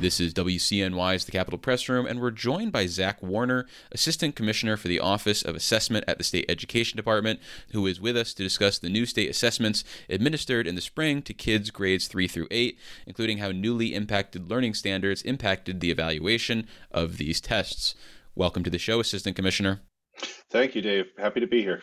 This is WCNY's The Capitol Press Room, and we're joined by Zach Warner, Assistant Commissioner for the Office of Assessment at the State Education Department, who is with us to discuss the new state assessments administered in the spring to kids grades 3 through 8, including how newly impacted learning standards impacted the evaluation of these tests. Welcome to the show, Assistant Commissioner. Thank you, Dave. Happy to be here.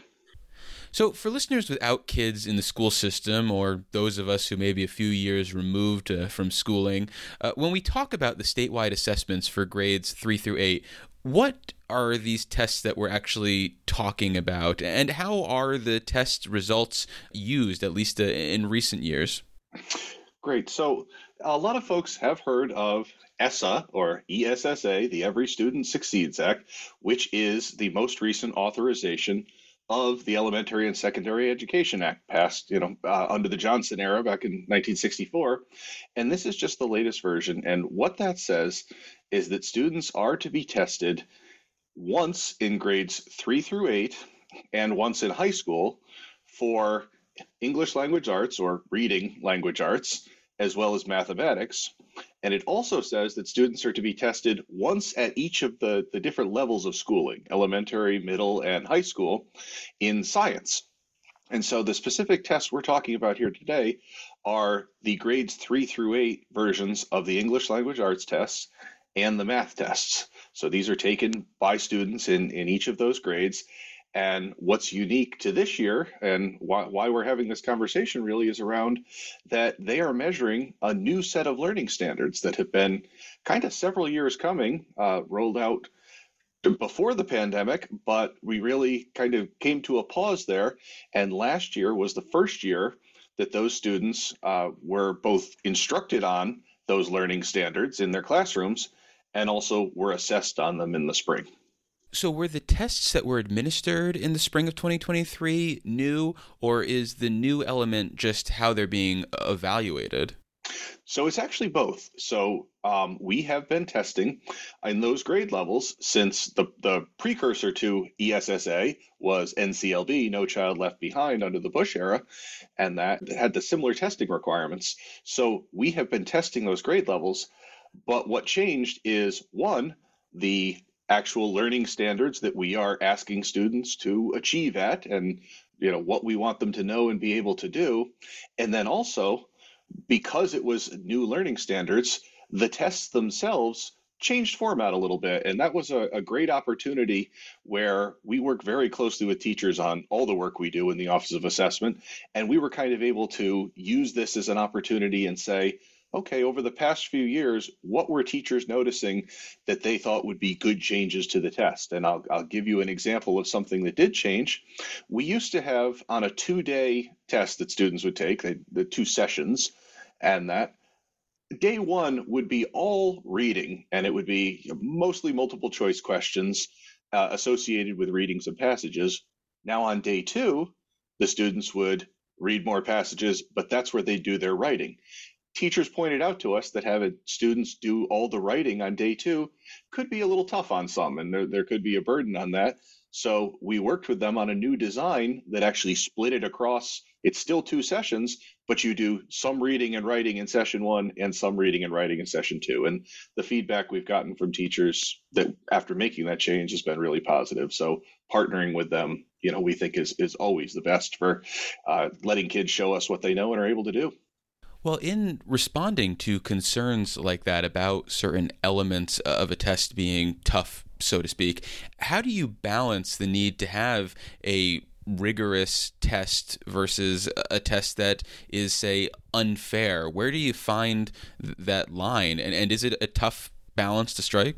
So, for listeners without kids in the school system, or those of us who may be a few years removed uh, from schooling, uh, when we talk about the statewide assessments for grades three through eight, what are these tests that we're actually talking about, and how are the test results used, at least uh, in recent years? Great. So, a lot of folks have heard of ESSA or ESSA, the Every Student Succeeds Act, which is the most recent authorization of the Elementary and Secondary Education Act, passed, you know, uh, under the Johnson era back in 1964. And this is just the latest version. And what that says is that students are to be tested once in grades three through eight and once in high school for English language arts or reading language arts, as well as mathematics. And it also says that students are to be tested once at each of the, the different levels of schooling elementary, middle, and high school in science. And so the specific tests we're talking about here today are the grades three through eight versions of the English language arts tests and the math tests. So these are taken by students in, in each of those grades. And what's unique to this year and why, why we're having this conversation really is around that they are measuring a new set of learning standards that have been kind of several years coming, uh, rolled out before the pandemic, but we really kind of came to a pause there. And last year was the first year that those students uh, were both instructed on those learning standards in their classrooms and also were assessed on them in the spring. So, were the tests that were administered in the spring of 2023 new, or is the new element just how they're being evaluated? So, it's actually both. So, um, we have been testing in those grade levels since the, the precursor to ESSA was NCLB, No Child Left Behind, under the Bush era, and that had the similar testing requirements. So, we have been testing those grade levels. But what changed is one, the actual learning standards that we are asking students to achieve at and you know what we want them to know and be able to do. And then also because it was new learning standards the tests themselves changed format a little bit. And that was a, a, great opportunity where we work very closely with teachers on all the work we do in the office of assessment. And we were kind of able to use this as an opportunity and say okay, over the past few years, what were teachers noticing that they thought would be good changes to the test? And I'll, I'll give you an example of something that did change. We used to have on a two day test that students would take, the two sessions, and that day one would be all reading, and it would be mostly multiple choice questions uh, associated with readings of passages. Now, on day two, the students would read more passages, but that's where they do their writing teachers pointed out to us that having students do all the writing on day two could be a little tough on some, and there, there could be a burden on that. So we worked with them on a new design that actually split it across. It's still two sessions, but you do some reading and writing in session one and some reading and writing in session two. And the feedback we've gotten from teachers that after making that change has been really positive. So partnering with them, you know, we think is is always the best for uh, letting kids show us what they know and are able to do. Well, in responding to concerns like that about certain elements of a test being tough, so to speak, how do you balance the need to have a rigorous test versus a test that is, say, unfair? Where do you find that line? And, and is it a tough balance to strike?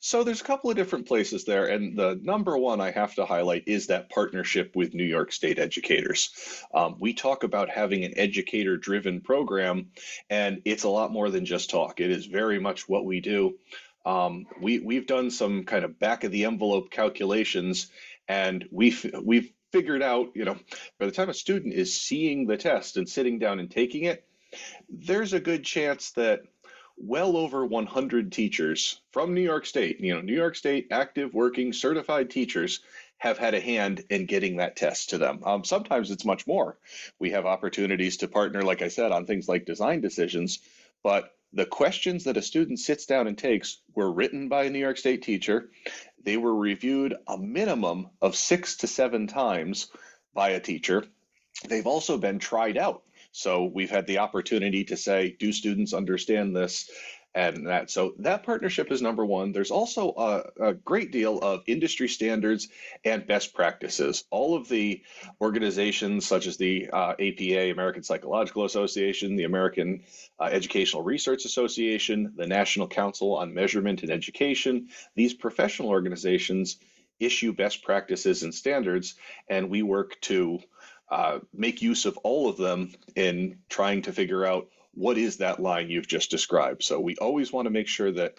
So there's a couple of different places there, and the number one I have to highlight is that partnership with New York State educators. Um, we talk about having an educator-driven program, and it's a lot more than just talk. It is very much what we do. Um, we we've done some kind of back of the envelope calculations, and we've we've figured out, you know, by the time a student is seeing the test and sitting down and taking it, there's a good chance that well over 100 teachers from New York State, you know, New York State active, working, certified teachers have had a hand in getting that test to them. Um, sometimes it's much more. We have opportunities to partner, like I said, on things like design decisions, but the questions that a student sits down and takes were written by a New York State teacher. They were reviewed a minimum of six to seven times by a teacher. They've also been tried out. So we've had the opportunity to say, do students understand this? and that. So that partnership is number one. There's also a, a, great deal of industry standards and best practices. All of the organizations, such as the uh, APA, American Psychological Association, the American uh, Educational Research Association, the National Council on Measurement and Education, these professional organizations issue best practices and standards, and we work to uh, make use of all of them in trying to figure out what is that line you've just described? So we always want to make sure that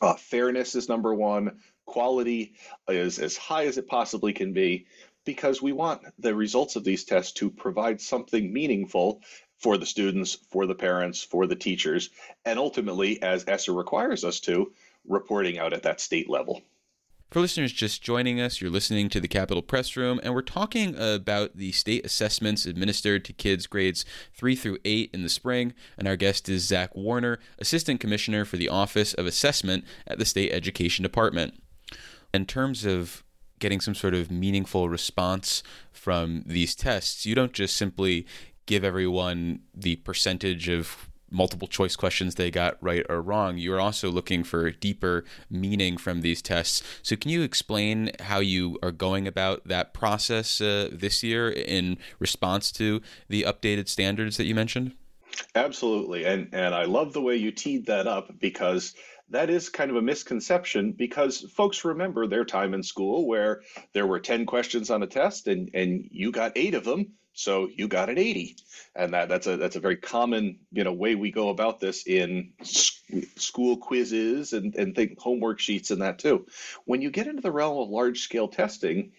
uh, fairness is number one, quality is as high as it possibly can be, because we want the results of these tests to provide something meaningful for the students, for the parents, for the teachers, and ultimately, as ESSA requires us to, reporting out at that state level. For listeners just joining us, you're listening to the Capitol Press Room, and we're talking about the state assessments administered to kids grades 3 through 8 in the spring. And our guest is Zach Warner, Assistant Commissioner for the Office of Assessment at the State Education Department. In terms of getting some sort of meaningful response from these tests, you don't just simply give everyone the percentage of multiple choice questions they got right or wrong, you're also looking for deeper meaning from these tests. So, can you explain how you are going about that process uh, this year in response to the updated standards that you mentioned? Absolutely. And and I love the way you teed that up because that is kind of a misconception because folks remember their time in school where there were 10 questions on a test and and you got 8 of them so you got an 80 and that that's a that's a very common you know way we go about this in school quizzes and and think homework sheets and that too. When you get into the realm of large scale testing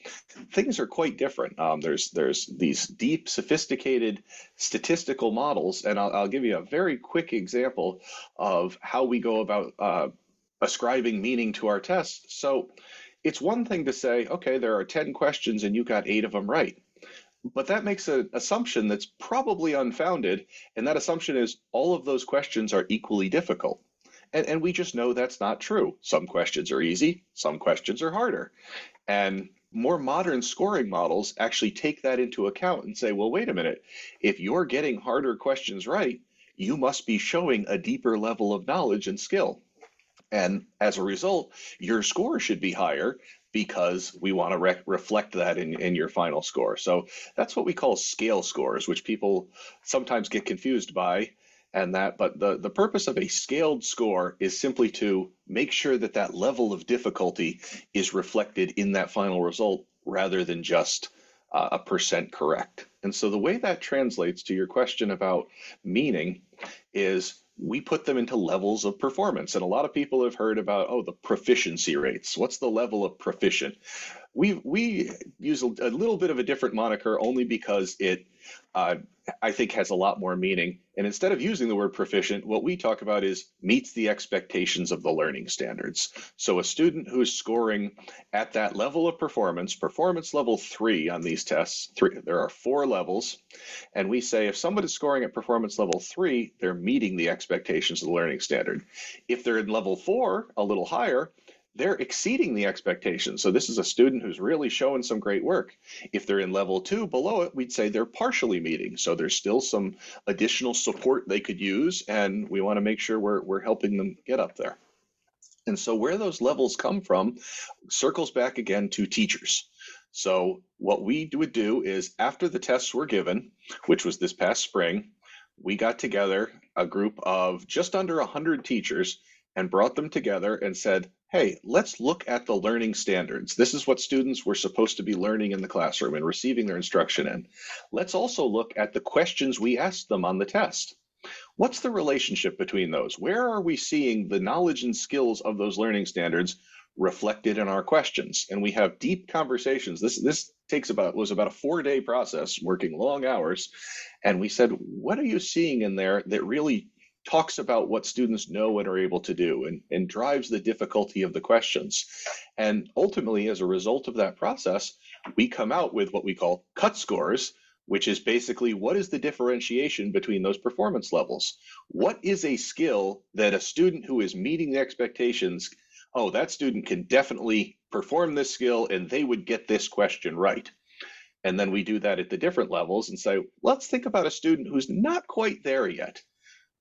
things are quite different. Um, there's there's these deep sophisticated statistical models. And I'll, I'll, give you a very quick example of how we go about uh, ascribing meaning to our tests. So it's one thing to say okay there are 10 questions and you got eight of them right but that makes an assumption that's probably unfounded. And that assumption is all of those questions are equally difficult. And, and we just know that's not true. Some questions are easy, some questions are harder. And more modern scoring models actually take that into account and say, well, wait a minute, if you're getting harder questions right, you must be showing a deeper level of knowledge and skill. And as a result, your score should be higher because we want to re- reflect that in, in your final score. So that's what we call scale scores, which people sometimes get confused by and that but the, the purpose of a scaled score is simply to make sure that that level of difficulty is reflected in that final result rather than just uh, a percent correct and so the way that translates to your question about meaning is we put them into levels of performance. And a lot of people have heard about, oh, the proficiency rates. What's the level of proficient? We we use a, little bit of a different moniker only because it uh, I think has a lot more meaning. And instead of using the word proficient, what we talk about is meets the expectations of the learning standards. So a student who's scoring at that level of performance, performance level three on these tests, three, there are four levels. And we say if somebody's scoring at performance level three, they're meeting the expectations of the learning standard. If they're in level four, a little higher, they're exceeding the expectations. So this is a student who's really showing some great work. If they're in level two below it, we'd say they're partially meeting. So there's still some additional support they could use, and we want to make sure we're, we're helping them get up there. And so where those levels come from circles back again to teachers. So what we would do is after the tests were given, which was this past spring, we got together a group of just under 100 teachers and brought them together and said, hey, let's look at the learning standards. This is what students were supposed to be learning in the classroom and receiving their instruction in. Let's also look at the questions we asked them on the test. What's the relationship between those? Where are we seeing the knowledge and skills of those learning standards reflected in our questions? And we have deep conversations. This this takes about was about a four day process, working long hours. And we said, what are you seeing in there that really talks about what students know and are able to do and, and drives the difficulty of the questions. And ultimately, as a result of that process, we come out with what we call cut scores, which is basically what is the differentiation between those performance levels? What is a skill that a student who is meeting the expectations, oh, that student can definitely perform this skill and they would get this question right? And then we do that at the different levels and say, let's think about a student who's not quite there yet.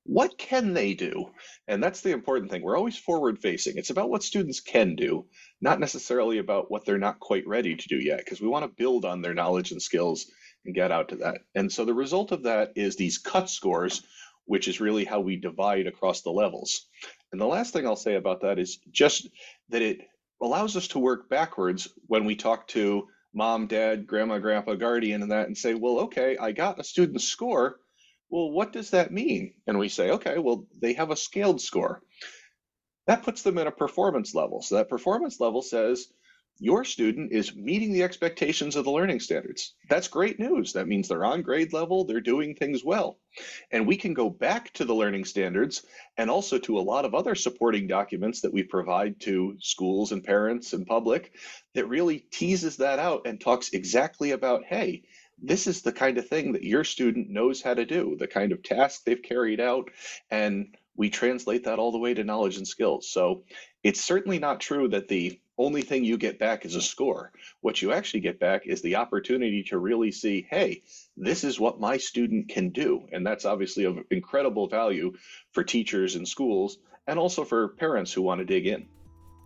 What can they do? And that's the important thing. We're always forward facing. It's about what students can do, not necessarily about what they're not quite ready to do yet, because we want to build on their knowledge and skills and get out to that. And so the result of that is these cut scores, which is really how we divide across the levels. And the last thing I'll say about that is just that it allows us to work backwards when we talk to mom, dad, grandma, grandpa, guardian, and that, and say, well, okay, I got a student's score. Well, what does that mean? And we say, okay, well, they have a scaled score. That puts them at a performance level. So that performance level says, your student is meeting the expectations of the learning standards. That's great news. That means they're on grade level, they're doing things well. And we can go back to the learning standards and also to a lot of other supporting documents that we provide to schools and parents and public that really teases that out and talks exactly about hey, this is the kind of thing that your student knows how to do, the kind of task they've carried out, and we translate that all the way to knowledge and skills. So it's certainly not true that the only thing you get back is a score. What you actually get back is the opportunity to really see, hey, this is what my student can do. And that's obviously of incredible value for teachers and schools and also for parents who want to dig in.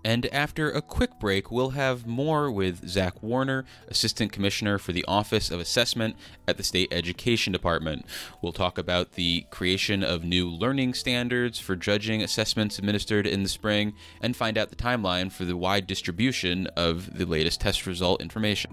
And after a quick break, we'll have more with Zach Warner, Assistant Commissioner for the Office of Assessment at the State Education Department. We'll talk about the creation of new learning standards for judging assessments administered in the spring and find out the timeline for the wide distribution of the latest test result information.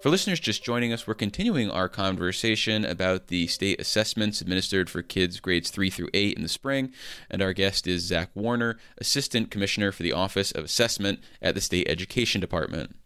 For listeners just joining us, we're continuing our conversation about the state assessments administered for kids grades 3 through 8 in the spring. And our guest is Zach Warner, Assistant Commissioner for the Office of Assessment at the State Education Department.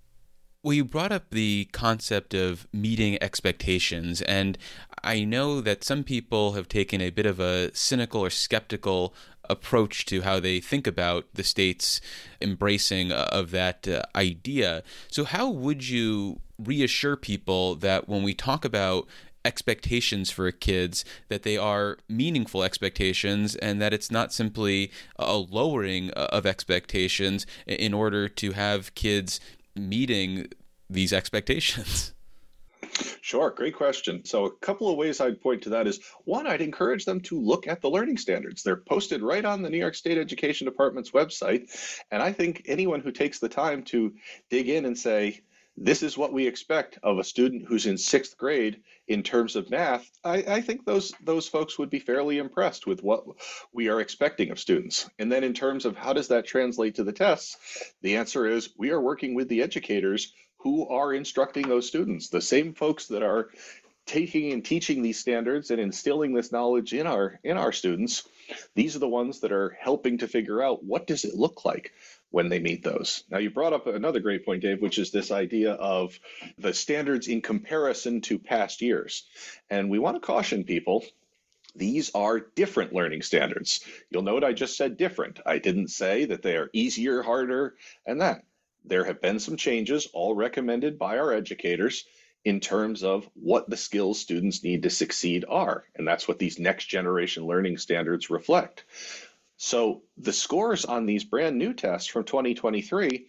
Well, you brought up the concept of meeting expectations, and I know that some people have taken a bit of a cynical or skeptical approach to how they think about the state's embracing of that uh, idea. So, how would you reassure people that when we talk about expectations for kids that they are meaningful expectations and that it's not simply a lowering of expectations in order to have kids meeting these expectations Sure, great question. So, a couple of ways I'd point to that is one, I'd encourage them to look at the learning standards. They're posted right on the New York State Education Department's website. And I think anyone who takes the time to dig in and say, this is what we expect of a student who's in sixth grade in terms of math, I, I, think those those folks would be fairly impressed with what we are expecting of students. And then in terms of how does that translate to the tests, the answer is we are working with the educators who are instructing those students, the same folks that are taking and teaching these standards and instilling this knowledge in our in our students these are the ones that are helping to figure out what does it look like when they meet those. Now, you brought up another great point, Dave, which is this idea of the standards in comparison to past years. And we want to caution people these are different learning standards. You'll note I just said different. I didn't say that they are easier, harder, and that. There have been some changes, all recommended by our educators, in terms of what the skills students need to succeed are. And that's what these next generation learning standards reflect. So the scores on these brand new tests from 2023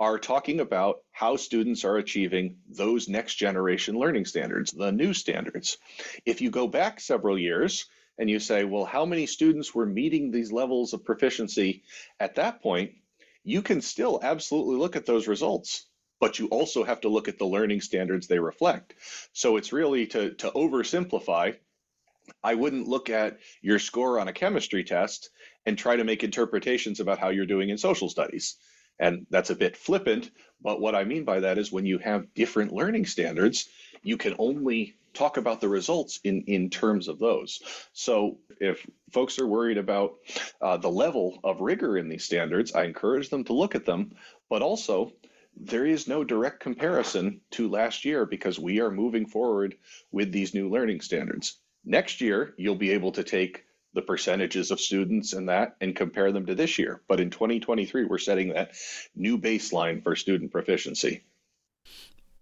are talking about how students are achieving those next generation learning standards, the new standards. If you go back several years and you say, well, how many students were meeting these levels of proficiency at that point, you can still absolutely look at those results but you also have to look at the learning standards they reflect. So it's really to, to oversimplify. I wouldn't look at your score on a chemistry test and try to make interpretations about how you're doing in social studies. And that's a bit flippant, but what I mean by that is when you have different learning standards, you can only talk about the results in, in terms of those. So if folks are worried about uh, the level of rigor in these standards, I encourage them to look at them, but also there is no direct comparison to last year because we are moving forward with these new learning standards. Next year, you'll be able to take the percentages of students and that and compare them to this year. But in 2023, we're setting that new baseline for student proficiency.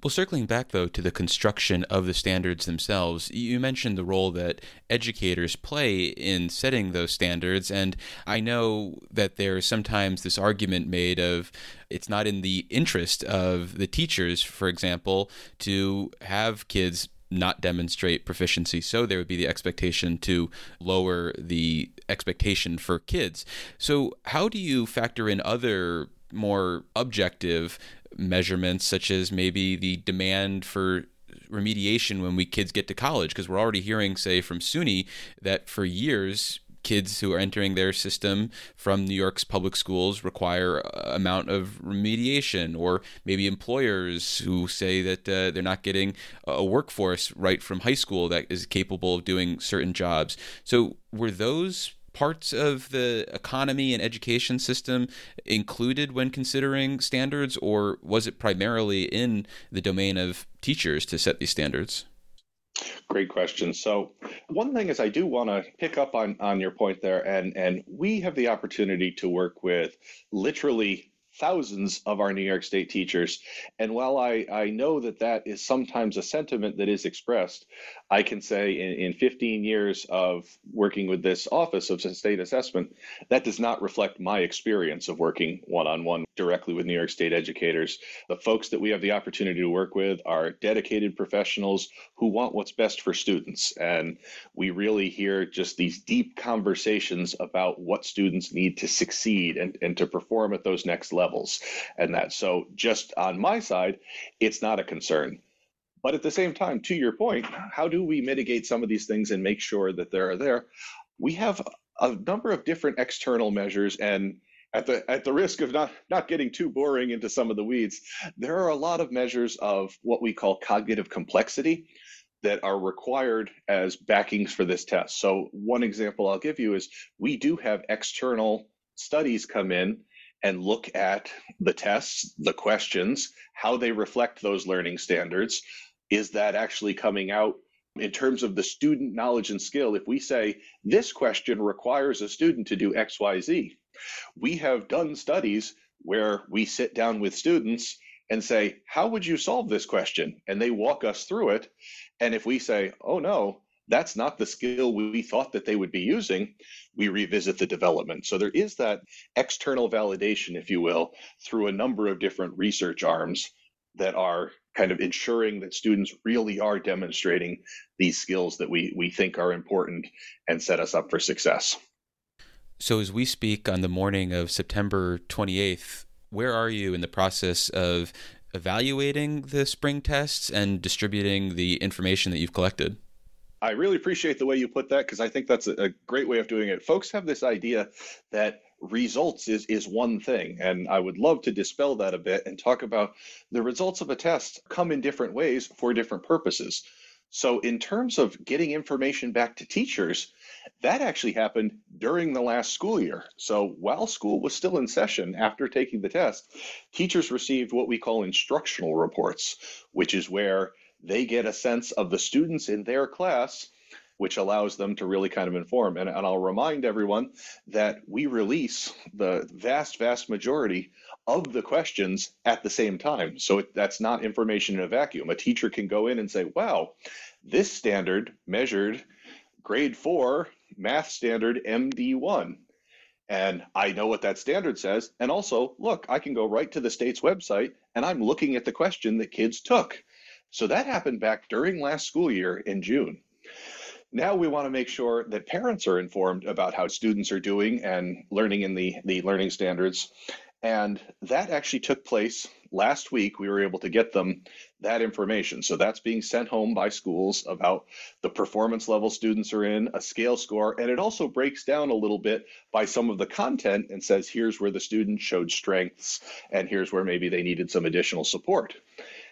Well, circling back though to the construction of the standards themselves, you mentioned the role that educators play in setting those standards. And I know that there's sometimes this argument made of it's not in the interest of the teachers, for example, to have kids not demonstrate proficiency. So there would be the expectation to lower the expectation for kids. So, how do you factor in other more objective measurements, such as maybe the demand for remediation when we kids get to college? Because we're already hearing, say, from SUNY that for years kids who are entering their system from New York's public schools require amount of remediation, or maybe employers who say that uh, they're not getting a workforce right from high school that is capable of doing certain jobs. So, were those parts of the economy and education system included when considering standards, or was it primarily in the domain of teachers to set these standards? Great question. So, one thing is I do want to pick up on on your point there, and and we have the opportunity to work with literally thousands of our New York State teachers. And while I, I know that that is sometimes a sentiment that is expressed, I can say in, in 15 years of working with this Office of State Assessment, that does not reflect my experience of working one on one directly with New York State educators. The folks that we have the opportunity to work with are dedicated professionals who want what's best for students. And we really hear just these deep conversations about what students need to succeed and, and to perform at those next levels. And that so just on my side, it's not a concern. But at the same time, to your point, how do we mitigate some of these things and make sure that they're there? We have a number of different external measures and at the at the risk of not not getting too boring into some of the weeds, there are a lot of measures of what we call cognitive complexity that are required as backings for this test. So one example I'll give you is we do have external studies come in and look at the tests, the questions, how they reflect those learning standards, is that actually coming out in terms of the student knowledge and skill? If we say this question requires a student to do XYZ, we have done studies where we sit down with students and say, How would you solve this question? And they walk us through it. And if we say, Oh no, that's not the skill we thought that they would be using, we revisit the development. So there is that external validation, if you will, through a number of different research arms that are kind of ensuring that students really are demonstrating these skills that we, we think are important and set us up for success. So, as we speak on the morning of September 28th, where are you in the process of evaluating the spring tests and distributing the information that you've collected? I really appreciate the way you put that because I think that's a, great way of doing it. Folks have this idea that results is is one thing. And i would love to dispel that a bit and talk about the results of a test come in different ways for different purposes. So in terms of getting information back to teachers that actually happened during the last school year. So while school was still in session after taking the test teachers received what we call instructional reports which is where they get a sense of the students in their class which allows them to really kind of inform. And, and I'll remind everyone that we release the vast, vast majority of the questions at the same time. So it, that's not information in a vacuum. A teacher can go in and say, wow, this standard measured grade four math standard MD1. And I know what that standard says. And also, look, I can go right to the state's website and I'm looking at the question that kids took. So that happened back during last school year in June. Now we want to make sure that parents are informed about how students are doing and learning in the, the learning standards. And that actually took place last week. We were able to get them that information. So that's being sent home by schools about the performance level students are in, a scale score, and it also breaks down a little bit by some of the content and says here's where the student showed strengths and here's where maybe they needed some additional support.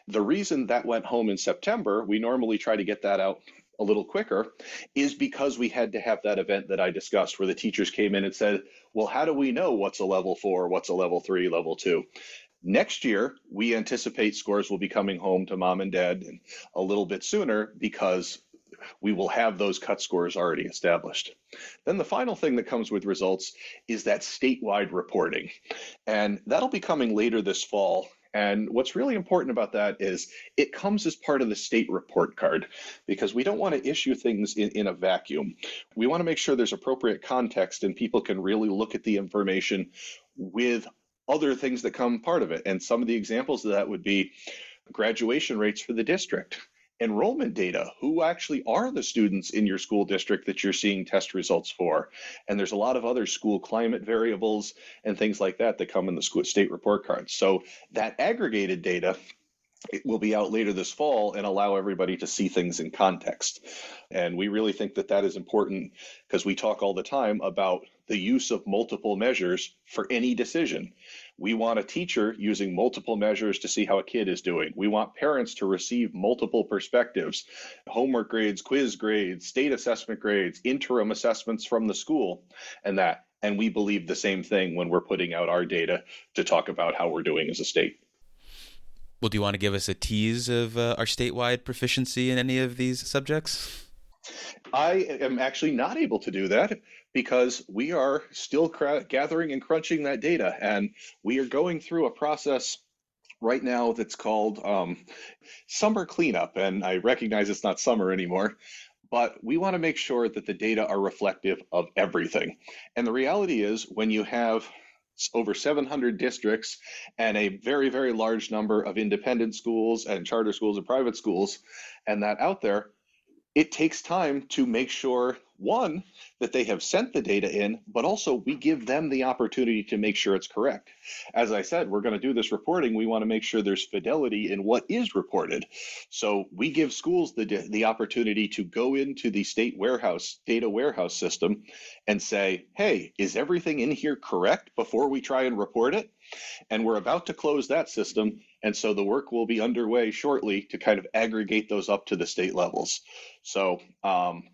The reason that went home in September, we normally try to get that out a little quicker is because we had to have that event that I discussed where the teachers came in and said, well, how do we know what's a level four, what's a level three, level two? Next year, we anticipate scores will be coming home to mom and dad a little bit sooner because we will have those cut scores already established. Then the final thing that comes with results is that statewide reporting. And that'll be coming later this fall and what's really important about that is it comes as part of the state report card because we don't want to issue things in, in a vacuum. We want to make sure there's appropriate context and people can really look at the information with other things that come part of it. And some of the examples of that would be graduation rates for the district enrollment data. Who actually are the students in your school district that you're seeing test results for? And there's a lot of other school climate variables and things like that that come in the school state report cards. So that aggregated data it will be out later this fall and allow everybody to see things in context. And we really think that that is important because we talk all the time about the use of multiple measures for any decision. We want a teacher using multiple measures to see how a kid is doing. We want parents to receive multiple perspectives homework grades, quiz grades, state assessment grades, interim assessments from the school, and that. And we believe the same thing when we're putting out our data to talk about how we're doing as a state. Well, do you want to give us a tease of uh, our statewide proficiency in any of these subjects? I am actually not able to do that because we are still cr- gathering and crunching that data, and we are going through a process right now that's called um, summer cleanup. And I recognize it's not summer anymore, but we want to make sure that the data are reflective of everything. And the reality is, when you have over 700 districts and a very, very large number of independent schools and charter schools and private schools, and that out there, it takes time to make sure one that they have sent the data in but also we give them the opportunity to make sure it's correct. As i said we're going to do this reporting. We want to make sure there's fidelity in what is reported. So we give schools the the opportunity to go into the state warehouse data warehouse system and say hey is everything in here correct before we try and report it? And we're about to close that system and so the work will be underway shortly to kind of aggregate those up to the state levels. So um,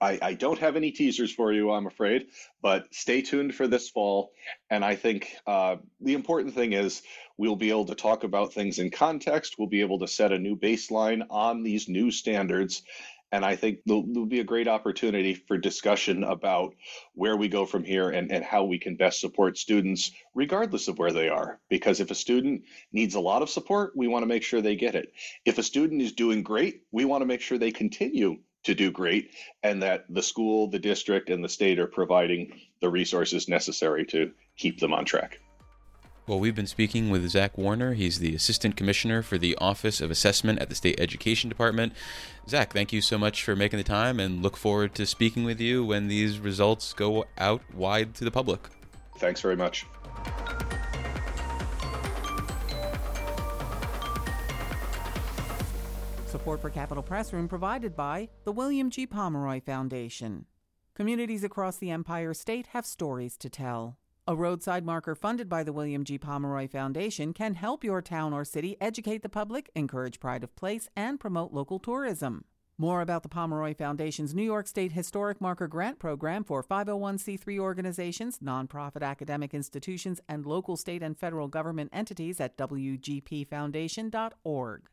I, I, don't have any teasers for you, I'm afraid, but stay tuned for this fall. And I think uh, the important thing is we'll be able to talk about things in context. We'll be able to set a new baseline on these new standards. And I think there'll, there'll, be a great opportunity for discussion about where we go from here and, and how we can best support students, regardless of where they are. Because if a student needs a lot of support, we want to make sure they get it. If a student is doing great, we want to make sure they continue to do great and that the school, the district, and the state are providing the resources necessary to keep them on track. Well, we've been speaking with Zach Warner. He's the Assistant Commissioner for the Office of Assessment at the State Education Department. Zach, thank you so much for making the time and look forward to speaking with you when these results go out wide to the public. Thanks very much. Support for Capitol Press Room provided by the William G. Pomeroy Foundation. Communities across the Empire State have stories to tell. A roadside marker funded by the William G. Pomeroy Foundation can help your town or city educate the public, encourage pride of place, and promote local tourism. More about the Pomeroy Foundation's New York State Historic Marker Grant Program for 501c3 organizations, nonprofit academic institutions, and local, state, and federal government entities at wgpfoundation.org.